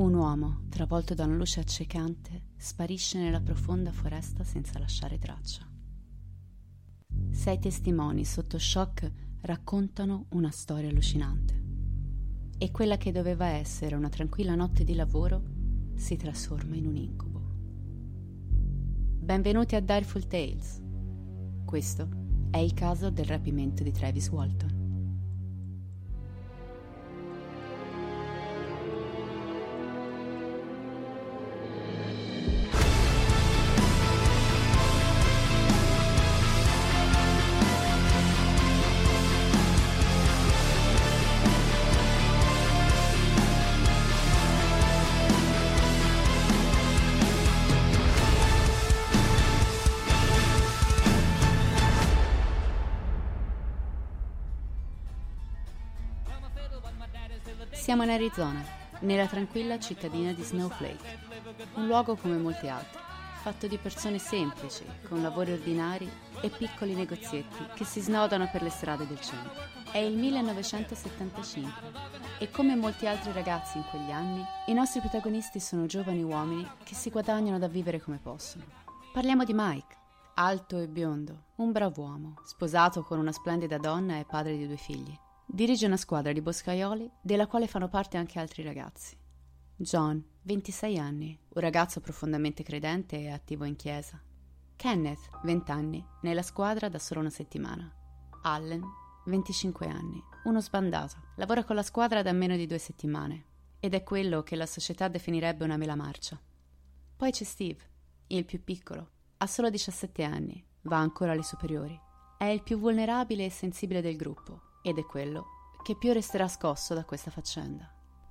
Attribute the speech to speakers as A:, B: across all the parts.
A: Un uomo, travolto da una luce accecante, sparisce nella profonda foresta senza lasciare traccia. Sei testimoni sotto shock raccontano una storia allucinante. E quella che doveva essere una tranquilla notte di lavoro si trasforma in un incubo. Benvenuti a Direful Tales. Questo è il caso del rapimento di Travis Walton. Siamo in Arizona, nella tranquilla cittadina di Snowflake, un luogo come molti altri, fatto di persone semplici, con lavori ordinari e piccoli negozietti che si snodano per le strade del centro. È il 1975 e come molti altri ragazzi in quegli anni, i nostri protagonisti sono giovani uomini che si guadagnano da vivere come possono. Parliamo di Mike, alto e biondo, un bravo uomo, sposato con una splendida donna e padre di due figli. Dirige una squadra di boscaioli della quale fanno parte anche altri ragazzi. John, 26 anni, un ragazzo profondamente credente e attivo in chiesa. Kenneth, 20 anni, nella squadra da solo una settimana. Allen, 25 anni, uno sbandato, lavora con la squadra da meno di due settimane ed è quello che la società definirebbe una mela marcia. Poi c'è Steve, il più piccolo, ha solo 17 anni, va ancora alle superiori. È il più vulnerabile e sensibile del gruppo ed è quello che più resterà scosso da questa faccenda.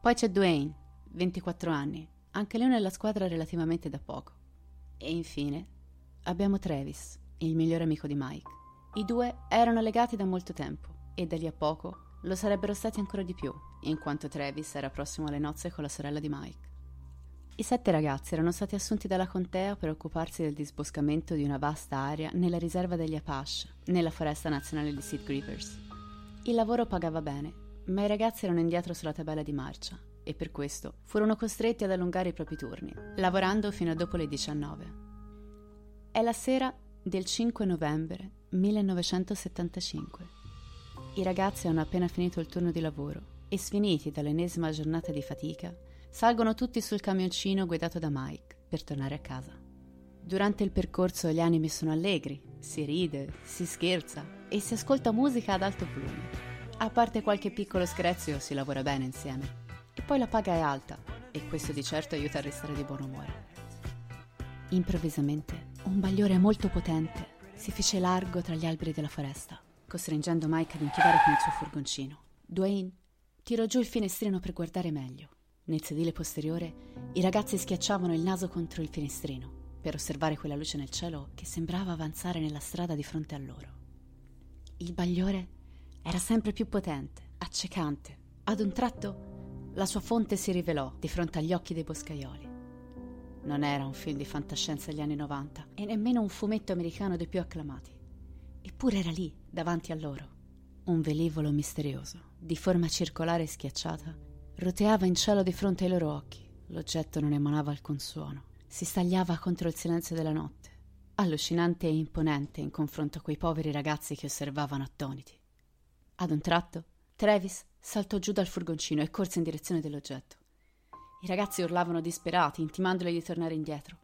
A: Poi c'è Dwayne, 24 anni, anche lui nella squadra relativamente da poco. E infine abbiamo Travis, il migliore amico di Mike. I due erano legati da molto tempo e da lì a poco lo sarebbero stati ancora di più, in quanto Travis era prossimo alle nozze con la sorella di Mike. I sette ragazzi erano stati assunti dalla contea per occuparsi del disboscamento di una vasta area nella riserva degli Apache, nella foresta nazionale di Sid Grievers. Il lavoro pagava bene, ma i ragazzi erano indietro sulla tabella di marcia e per questo furono costretti ad allungare i propri turni, lavorando fino a dopo le 19. È la sera del 5 novembre 1975. I ragazzi hanno appena finito il turno di lavoro e sfiniti dall'ennesima giornata di fatica, salgono tutti sul camioncino guidato da Mike per tornare a casa. Durante il percorso gli animi sono allegri, si ride, si scherza e si ascolta musica ad alto volume. A parte qualche piccolo screzio si lavora bene insieme. E poi la paga è alta e questo di certo aiuta a restare di buon umore. Improvvisamente un bagliore molto potente si fece largo tra gli alberi della foresta, costringendo Mike ad inchiodare con il suo furgoncino. Dwayne tirò giù il finestrino per guardare meglio. Nel sedile posteriore i ragazzi schiacciavano il naso contro il finestrino per osservare quella luce nel cielo che sembrava avanzare nella strada di fronte a loro. Il bagliore era sempre più potente, accecante. Ad un tratto la sua fonte si rivelò di fronte agli occhi dei boscaioli. Non era un film di fantascienza degli anni 90 e nemmeno un fumetto americano dei più acclamati. Eppure era lì, davanti a loro. Un velivolo misterioso, di forma circolare e schiacciata, roteava in cielo di fronte ai loro occhi. L'oggetto non emanava alcun suono si stagliava contro il silenzio della notte, allucinante e imponente in confronto a quei poveri ragazzi che osservavano attoniti. Ad un tratto, Travis saltò giù dal furgoncino e corse in direzione dell'oggetto. I ragazzi urlavano disperati, intimandole di tornare indietro.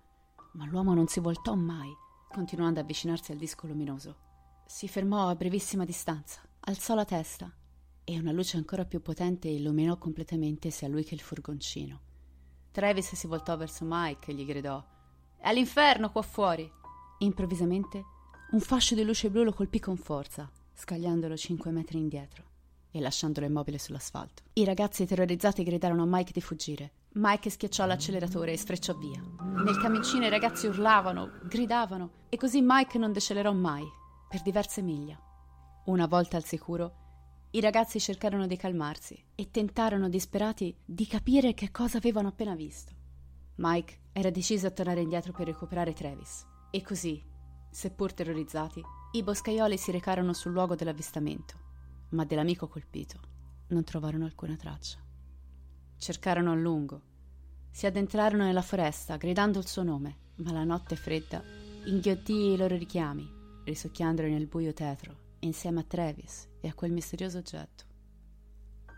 A: Ma l'uomo non si voltò mai, continuando ad avvicinarsi al disco luminoso. Si fermò a brevissima distanza, alzò la testa e una luce ancora più potente illuminò completamente sia lui che il furgoncino. Travis si voltò verso Mike e gli gridò: È l'inferno qua fuori! Improvvisamente un fascio di luce blu lo colpì con forza, scagliandolo cinque metri indietro e lasciandolo immobile sull'asfalto. I ragazzi terrorizzati gridarono a Mike di fuggire. Mike schiacciò l'acceleratore e sfrecciò via. Nel camioncino i ragazzi urlavano, gridavano e così Mike non decelerò mai, per diverse miglia. Una volta al sicuro, i ragazzi cercarono di calmarsi e tentarono disperati di capire che cosa avevano appena visto. Mike era deciso a tornare indietro per recuperare Travis e così, seppur terrorizzati, i boscaioli si recarono sul luogo dell'avvistamento, ma dell'amico colpito non trovarono alcuna traccia. Cercarono a lungo, si addentrarono nella foresta gridando il suo nome, ma la notte fredda inghiottì i loro richiami, risucchiandoli nel buio tetro insieme a Travis e a quel misterioso oggetto.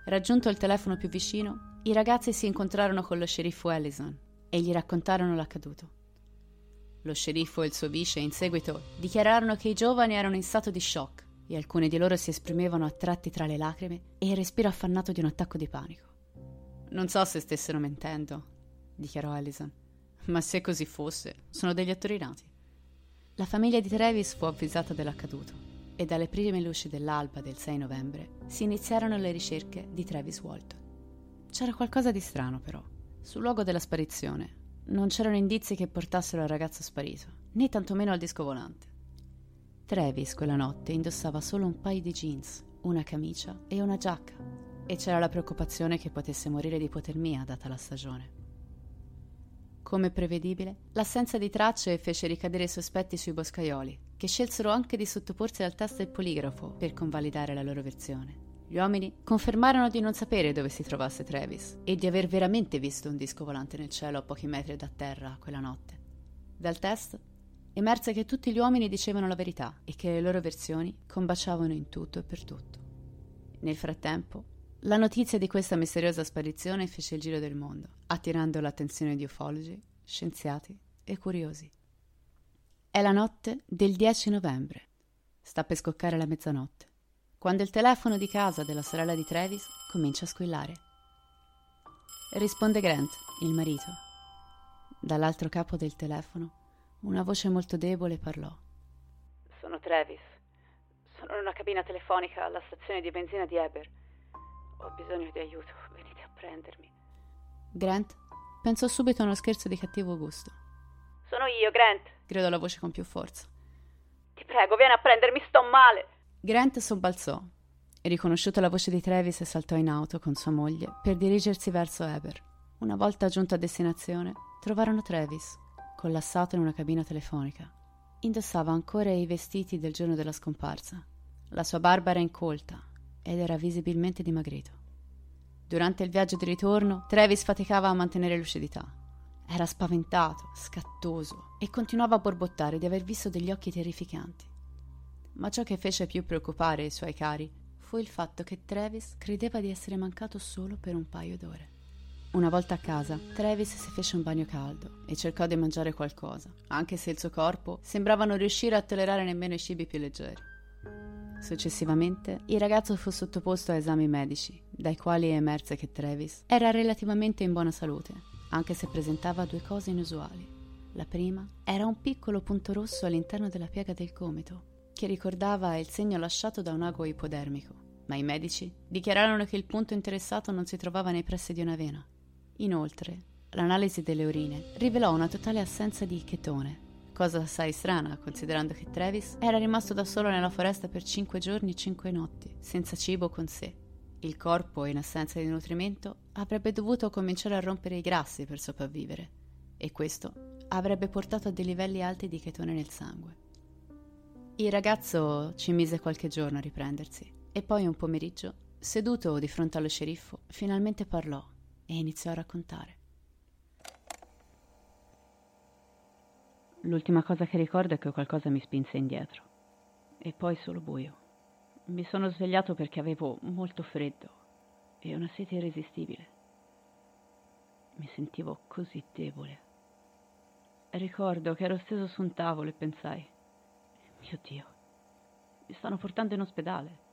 A: Raggiunto il telefono più vicino, i ragazzi si incontrarono con lo sceriffo Ellison e gli raccontarono l'accaduto. Lo sceriffo e il suo vice in seguito dichiararono che i giovani erano in stato di shock e alcuni di loro si esprimevano a tratti tra le lacrime e il respiro affannato di un attacco di panico. Non so se stessero mentendo, dichiarò Ellison, ma se così fosse, sono degli attori nati. La famiglia di Travis fu avvisata dell'accaduto e dalle prime luci dell'alba del 6 novembre si iniziarono le ricerche di Travis Walton. C'era qualcosa di strano però. Sul luogo della sparizione non c'erano indizi che portassero al ragazzo sparito, né tantomeno al disco volante. Travis quella notte indossava solo un paio di jeans, una camicia e una giacca, e c'era la preoccupazione che potesse morire di ipotermia data la stagione. Come prevedibile, l'assenza di tracce fece ricadere i sospetti sui boscaioli, che scelsero anche di sottoporsi al test del poligrafo per convalidare la loro versione. Gli uomini confermarono di non sapere dove si trovasse Travis e di aver veramente visto un disco volante nel cielo a pochi metri da terra quella notte. Dal test emerse che tutti gli uomini dicevano la verità e che le loro versioni combaciavano in tutto e per tutto. Nel frattempo, la notizia di questa misteriosa sparizione fece il giro del mondo, attirando l'attenzione di ufologi, scienziati e curiosi. È la notte del 10 novembre. Sta per scoccare la mezzanotte, quando il telefono di casa della sorella di Travis comincia a squillare. Risponde Grant, il marito. Dall'altro capo del telefono, una voce molto debole parlò.
B: Sono Travis. Sono in una cabina telefonica alla stazione di benzina di Eber. Ho bisogno di aiuto. Venite a prendermi.
A: Grant pensò subito a uno scherzo di cattivo gusto.
B: Sono io, Grant
A: gridò la voce con più forza.
B: Ti prego, vieni a prendermi, sto male.
A: Grant sobbalzò e, riconosciuta la voce di Travis, saltò in auto con sua moglie per dirigersi verso Eber. Una volta giunto a destinazione, trovarono Travis, collassato in una cabina telefonica. Indossava ancora i vestiti del giorno della scomparsa. La sua barba era incolta ed era visibilmente dimagrito. Durante il viaggio di ritorno, Travis faticava a mantenere lucidità. Era spaventato, scattoso e continuava a borbottare di aver visto degli occhi terrificanti. Ma ciò che fece più preoccupare i suoi cari fu il fatto che Travis credeva di essere mancato solo per un paio d'ore. Una volta a casa, Travis si fece un bagno caldo e cercò di mangiare qualcosa, anche se il suo corpo sembrava non riuscire a tollerare nemmeno i cibi più leggeri. Successivamente, il ragazzo fu sottoposto a esami medici, dai quali emerse che Travis era relativamente in buona salute anche se presentava due cose inusuali. La prima era un piccolo punto rosso all'interno della piega del gomito, che ricordava il segno lasciato da un ago ipodermico, ma i medici dichiararono che il punto interessato non si trovava nei pressi di una vena. Inoltre, l'analisi delle urine rivelò una totale assenza di chetone, cosa assai strana considerando che Travis era rimasto da solo nella foresta per cinque giorni e cinque notti, senza cibo con sé il corpo, in assenza di nutrimento, avrebbe dovuto cominciare a rompere i grassi per sopravvivere e questo avrebbe portato a dei livelli alti di chetone nel sangue. Il ragazzo ci mise qualche giorno a riprendersi e poi un pomeriggio, seduto di fronte allo sceriffo, finalmente parlò e iniziò a raccontare.
C: L'ultima cosa che ricordo è che qualcosa mi spinse indietro e poi solo buio. Mi sono svegliato perché avevo molto freddo e una sete irresistibile. mi sentivo così debole. Ricordo che ero steso su un tavolo e pensai, mio Dio, mi stanno portando in ospedale.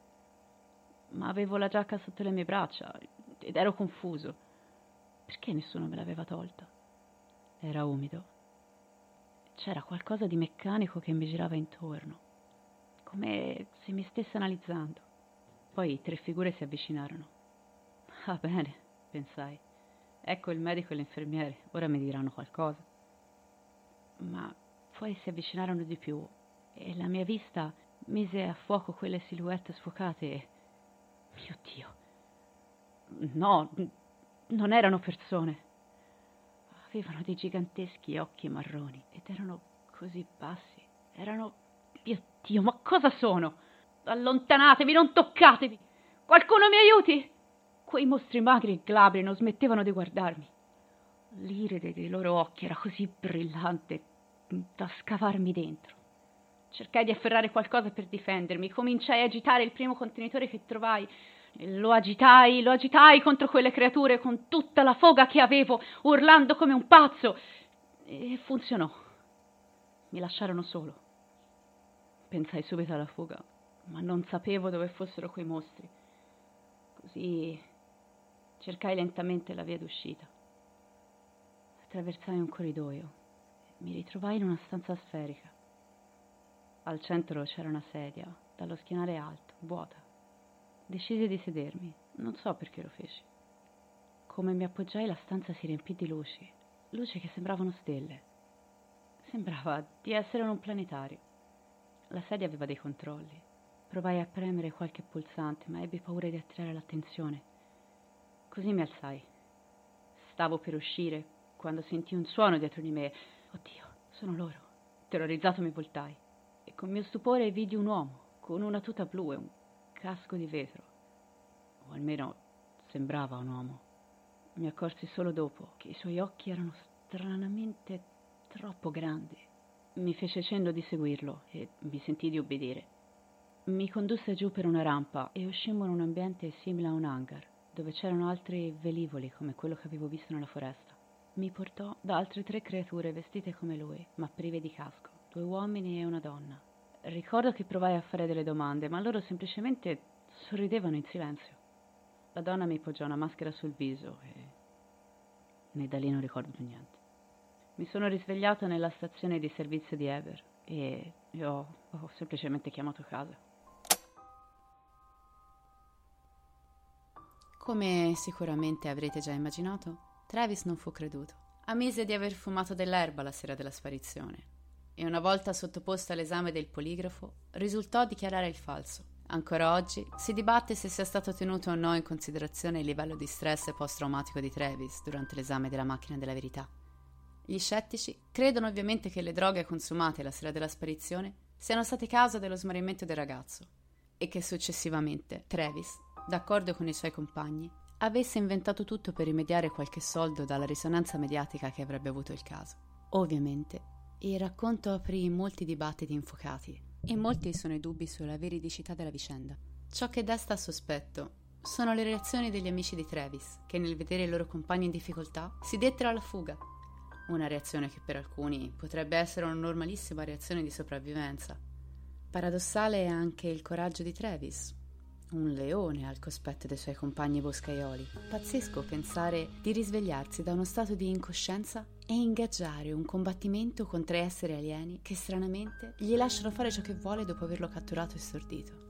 C: Ma avevo la giacca sotto le mie braccia ed ero confuso. Perché nessuno me l'aveva tolta? Era umido. C'era qualcosa di meccanico che mi girava intorno, come se mi stesse analizzando. Poi tre figure si avvicinarono. Ah bene, pensai. Ecco il medico e l'infermiere, ora mi diranno qualcosa. Ma poi si avvicinarono di più e la mia vista mise a fuoco quelle silhouette sfocate e... Mio Dio! No, non erano persone. Avevano dei giganteschi occhi marroni ed erano così bassi. Erano... Mio Dio, ma cosa sono? Allontanatevi, non toccatevi! Qualcuno mi aiuti! Quei mostri magri e glabri non smettevano di guardarmi. L'iride dei loro occhi era così brillante da scavarmi dentro. Cercai di afferrare qualcosa per difendermi, cominciai a agitare il primo contenitore che trovai. Lo agitai, lo agitai contro quelle creature con tutta la foga che avevo, urlando come un pazzo. E funzionò. Mi lasciarono solo. Pensai subito alla fuga, ma non sapevo dove fossero quei mostri. Così cercai lentamente la via d'uscita. Attraversai un corridoio e mi ritrovai in una stanza sferica. Al centro c'era una sedia, dallo schienale alto, vuota. Decisi di sedermi, non so perché lo feci. Come mi appoggiai la stanza si riempì di luci, luci che sembravano stelle. Sembrava di essere in un planetario. La sedia aveva dei controlli. Provai a premere qualche pulsante, ma ebbi paura di attirare l'attenzione. Così mi alzai. Stavo per uscire quando sentii un suono dietro di me. Oddio, sono loro. Terrorizzato mi voltai con mio stupore vidi un uomo con una tuta blu e un casco di vetro. O almeno sembrava un uomo. Mi accorsi solo dopo che i suoi occhi erano stranamente troppo grandi. Mi fece cenno di seguirlo e mi sentii di obbedire. Mi condusse giù per una rampa e uscimmo in un ambiente simile a un hangar, dove c'erano altri velivoli come quello che avevo visto nella foresta. Mi portò da altre tre creature vestite come lui, ma prive di casco due uomini e una donna. Ricordo che provai a fare delle domande, ma loro semplicemente sorridevano in silenzio. La donna mi poggiò una maschera sul viso e né da lì non ricordo più niente. Mi sono risvegliato nella stazione di servizio di Ever e io ho semplicemente chiamato casa.
A: Come sicuramente avrete già immaginato, Travis non fu creduto. Ammise di aver fumato dell'erba la sera della sparizione e una volta sottoposto all'esame del poligrafo risultò dichiarare il falso. Ancora oggi si dibatte se sia stato tenuto o no in considerazione il livello di stress post-traumatico di Travis durante l'esame della macchina della verità. Gli scettici credono ovviamente che le droghe consumate la sera della sparizione siano state causa dello smarrimento del ragazzo e che successivamente Travis, d'accordo con i suoi compagni, avesse inventato tutto per rimediare qualche soldo dalla risonanza mediatica che avrebbe avuto il caso. Ovviamente il racconto aprì molti dibattiti infuocati e molti sono i dubbi sulla veridicità della vicenda. Ciò che desta sospetto sono le reazioni degli amici di Travis, che nel vedere i loro compagni in difficoltà si dettero alla fuga. Una reazione che per alcuni potrebbe essere una normalissima reazione di sopravvivenza. Paradossale è anche il coraggio di Travis, un leone al cospetto dei suoi compagni boscaioli. Pazzesco pensare di risvegliarsi da uno stato di incoscienza e ingaggiare un combattimento con tre esseri alieni che stranamente gli lasciano fare ciò che vuole dopo averlo catturato e stordito.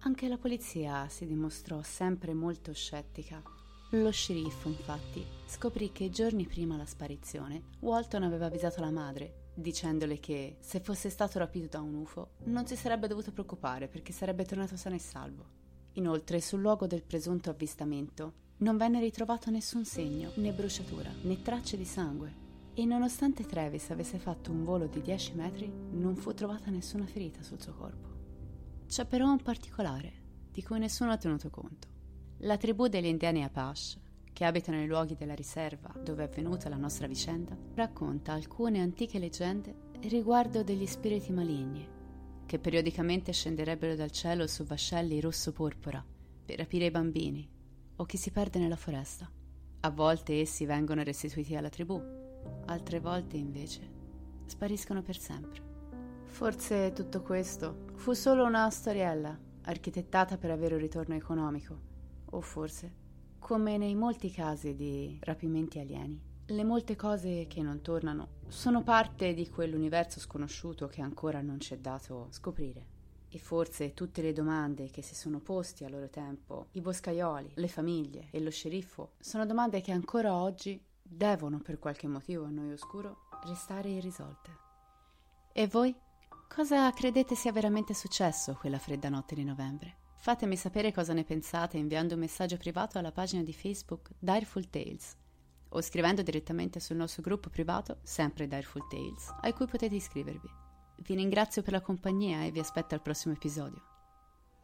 A: Anche la polizia si dimostrò sempre molto scettica. Lo sceriffo, infatti, scoprì che giorni prima la sparizione, Walton aveva avvisato la madre, dicendole che se fosse stato rapito da un UFO non si sarebbe dovuto preoccupare perché sarebbe tornato sano e salvo. Inoltre, sul luogo del presunto avvistamento non venne ritrovato nessun segno, né bruciatura, né tracce di sangue. E nonostante Travis avesse fatto un volo di 10 metri, non fu trovata nessuna ferita sul suo corpo. C'è però un particolare di cui nessuno ha tenuto conto. La tribù degli indiani Apache, che abitano nei luoghi della riserva dove è avvenuta la nostra vicenda, racconta alcune antiche leggende riguardo degli spiriti maligni che periodicamente scenderebbero dal cielo su vascelli rosso-porpora per rapire i bambini o chi si perde nella foresta. A volte essi vengono restituiti alla tribù, altre volte invece spariscono per sempre. Forse tutto questo fu solo una storiella architettata per avere un ritorno economico, o forse, come nei molti casi di rapimenti alieni, le molte cose che non tornano sono parte di quell'universo sconosciuto che ancora non ci è dato scoprire. E forse tutte le domande che si sono posti a loro tempo i boscaioli, le famiglie e lo sceriffo sono domande che ancora oggi devono, per qualche motivo a noi oscuro, restare irrisolte. E voi? Cosa credete sia veramente successo quella fredda notte di novembre? Fatemi sapere cosa ne pensate inviando un messaggio privato alla pagina di Facebook Direful Tales o scrivendo direttamente sul nostro gruppo privato, sempre Direful Tales, a cui potete iscrivervi. Vi ringrazio per la compagnia e vi aspetto al prossimo episodio.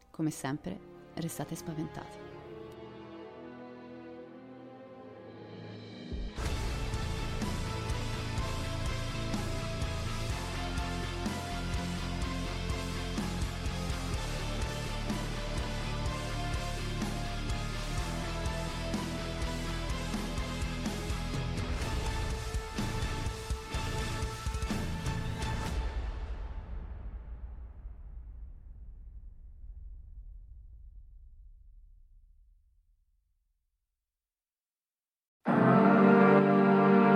A: Come sempre, restate spaventati.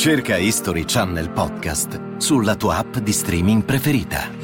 D: Cerca History Channel Podcast sulla tua app di streaming preferita.